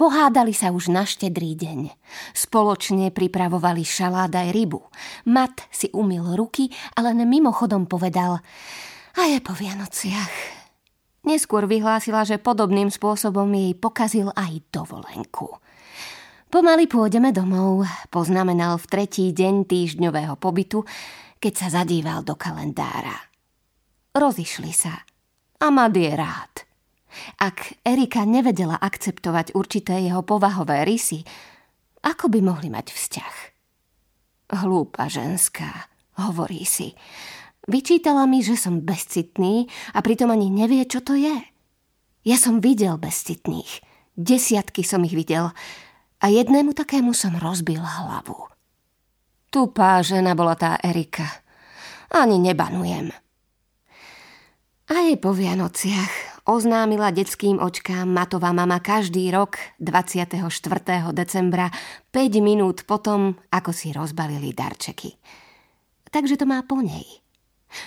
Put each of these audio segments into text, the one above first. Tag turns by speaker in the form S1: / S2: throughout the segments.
S1: Pohádali sa už na štedrý deň. Spoločne pripravovali šalát aj rybu. Mat si umil ruky a mimochodom povedal a je po Vianociach. Neskôr vyhlásila, že podobným spôsobom jej pokazil aj dovolenku. Pomaly pôjdeme domov, poznamenal v tretí deň týždňového pobytu, keď sa zadíval do kalendára. Rozišli sa. A je rád. Ak Erika nevedela akceptovať určité jeho povahové rysy, ako by mohli mať vzťah? Hlúpa ženská, hovorí si. Vyčítala mi, že som bezcitný a pritom ani nevie, čo to je. Ja som videl bezcitných. Desiatky som ich videl. A jednému takému som rozbil hlavu. Tupá žena bola tá Erika. Ani nebanujem. A je po Vianociach oznámila detským očkám Matová mama každý rok 24. decembra 5 minút potom, ako si rozbalili darčeky. Takže to má po nej.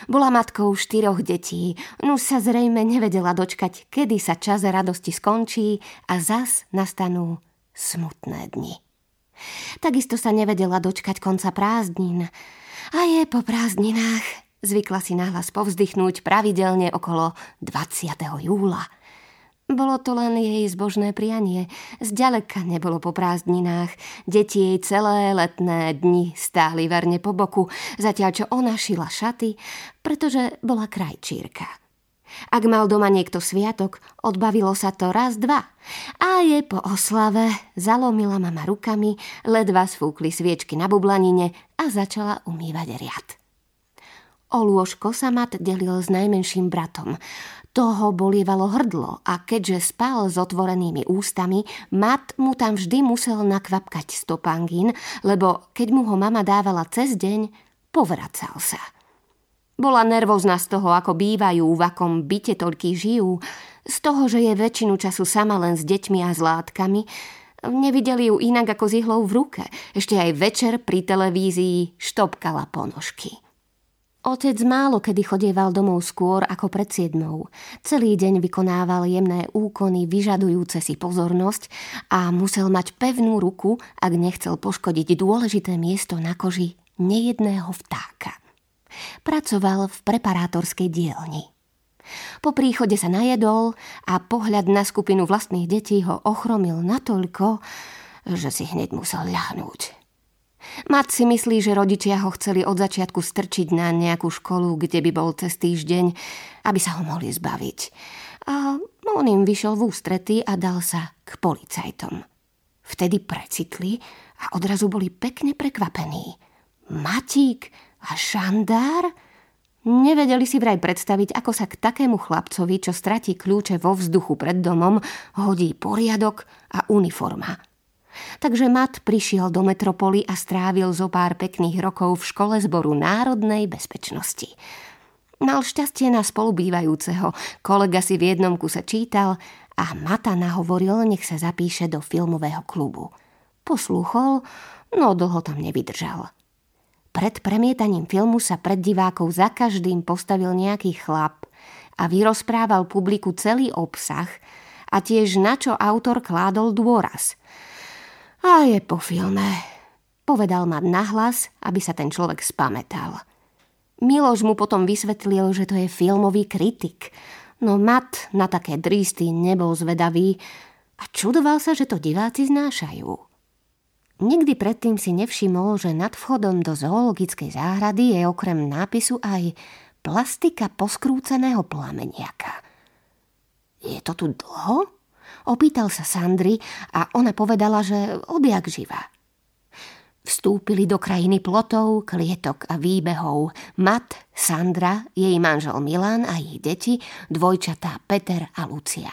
S1: Bola matkou štyroch detí, no sa zrejme nevedela dočkať, kedy sa čas radosti skončí a zas nastanú smutné dni. Takisto sa nevedela dočkať konca prázdnin. A je po prázdninách Zvykla si nahlas povzdychnúť pravidelne okolo 20. júla. Bolo to len jej zbožné prianie. Zďaleka nebolo po prázdninách. Deti jej celé letné dni stáli verne po boku, zatiaľ čo ona šila šaty, pretože bola krajčírka. Ak mal doma niekto sviatok, odbavilo sa to raz, dva. A je po oslave zalomila mama rukami, ledva sfúkli sviečky na bublanine a začala umývať riad. O lôžko sa Mat delil s najmenším bratom. Toho bolievalo hrdlo a keďže spal s otvorenými ústami, Mat mu tam vždy musel nakvapkať stopangín, lebo keď mu ho mama dávala cez deň, povracal sa. Bola nervózna z toho, ako bývajú, v akom byte toľký žijú, z toho, že je väčšinu času sama len s deťmi a s látkami, Nevideli ju inak ako s ihlou v ruke. Ešte aj večer pri televízii štopkala ponožky. Otec málo kedy chodieval domov skôr ako pred siedmou. Celý deň vykonával jemné úkony vyžadujúce si pozornosť a musel mať pevnú ruku, ak nechcel poškodiť dôležité miesto na koži nejedného vtáka. Pracoval v preparátorskej dielni. Po príchode sa najedol a pohľad na skupinu vlastných detí ho ochromil natoľko, že si hneď musel ľahnúť. Mat si myslí, že rodičia ho chceli od začiatku strčiť na nejakú školu, kde by bol cez týždeň, aby sa ho mohli zbaviť. A on im vyšiel v ústrety a dal sa k policajtom. Vtedy precitli a odrazu boli pekne prekvapení. Matík a žandár? Nevedeli si vraj predstaviť, ako sa k takému chlapcovi, čo stratí kľúče vo vzduchu pred domom, hodí poriadok a uniforma – Takže Mat prišiel do metropoly a strávil zo pár pekných rokov v škole zboru národnej bezpečnosti. Mal šťastie na spolubývajúceho, kolega si v jednom kuse čítal a Mata nahovoril, nech sa zapíše do filmového klubu. Poslúchol, no dlho tam nevydržal. Pred premietaním filmu sa pred divákov za každým postavil nejaký chlap a vyrozprával publiku celý obsah a tiež na čo autor kládol dôraz – a je po filme, povedal ma nahlas, aby sa ten človek spametal. Miloš mu potom vysvetlil, že to je filmový kritik, no Mat na také drísty nebol zvedavý a čudoval sa, že to diváci znášajú. Nikdy predtým si nevšimol, že nad vchodom do zoologickej záhrady je okrem nápisu aj plastika poskrúceného plameniaka. Je to tu dlho? Opýtal sa Sandry a ona povedala, že odjak živa. Vstúpili do krajiny plotov, klietok a výbehov. Mat, Sandra, jej manžel Milan a ich deti, dvojčatá Peter a Lucia.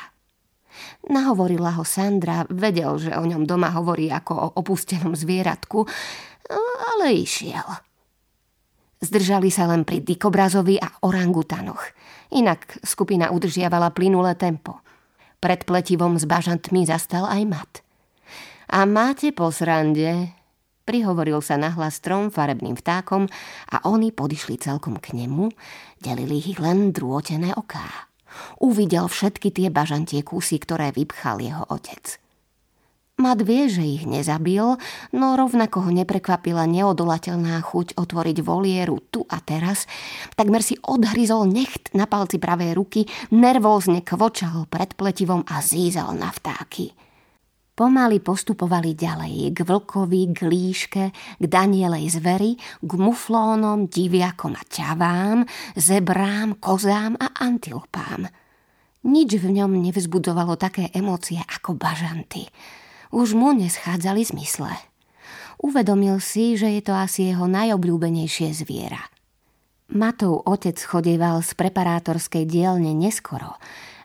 S1: Nahovorila ho Sandra, vedel, že o ňom doma hovorí ako o opustenom zvieratku, ale išiel. Zdržali sa len pri dikobrazovi a orangutanoch. Inak skupina udržiavala plynulé tempo – pred pletivom s bažantmi zastal aj mat. A máte po srande, prihovoril sa nahlas trom farebným vtákom a oni podišli celkom k nemu, delili ich len drôtené oká. Uvidel všetky tie bažantie kusy, ktoré vypchal jeho otec. Mat vie, že ich nezabil, no rovnako ho neprekvapila neodolateľná chuť otvoriť volieru tu a teraz. Takmer si odhryzol necht na palci pravej ruky, nervózne kvočal pred pletivom a zízal na vtáky. Pomaly postupovali ďalej k vlkovi, k líške, k danielej zveri, k muflónom, diviakom a ťavám, zebrám, kozám a antilopám. Nič v ňom nevzbudovalo také emócie ako bažanty – už mu neschádzali zmysle. Uvedomil si, že je to asi jeho najobľúbenejšie zviera. Matov otec chodieval z preparátorskej dielne neskoro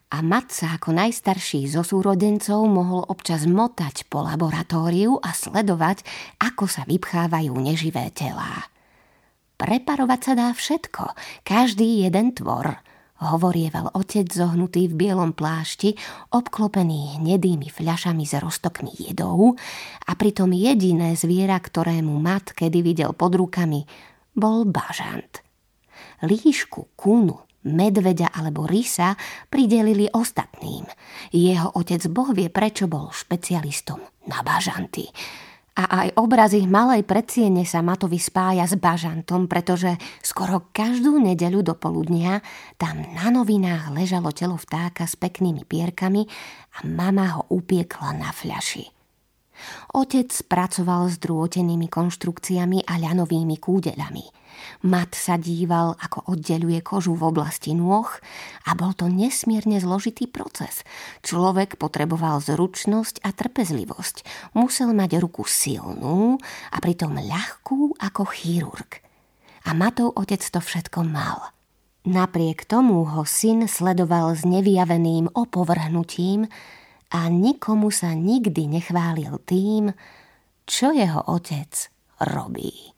S1: a Mat sa ako najstarší zo súrodencov mohol občas motať po laboratóriu a sledovať, ako sa vypchávajú neživé telá. Preparovať sa dá všetko, každý jeden tvor – hovorieval otec zohnutý v bielom plášti, obklopený hnedými fľašami s roztokmi jedou a pritom jediné zviera, ktorému mat kedy videl pod rukami, bol bažant. Líšku, kúnu, medveďa alebo rysa pridelili ostatným. Jeho otec Boh vie, prečo bol špecialistom na bažanty a aj obraz ich malej predsiene sa Matovi spája s bažantom, pretože skoro každú nedeľu do poludnia tam na novinách ležalo telo vtáka s peknými pierkami a mama ho upiekla na fľaši. Otec pracoval s drôtenými konštrukciami a ľanovými kúdeľami. Mat sa díval, ako oddeluje kožu v oblasti nôh a bol to nesmierne zložitý proces. Človek potreboval zručnosť a trpezlivosť. Musel mať ruku silnú a pritom ľahkú ako chirurg. A Matov otec to všetko mal. Napriek tomu ho syn sledoval s nevyjaveným opovrhnutím, a nikomu sa nikdy nechválil tým, čo jeho otec robí.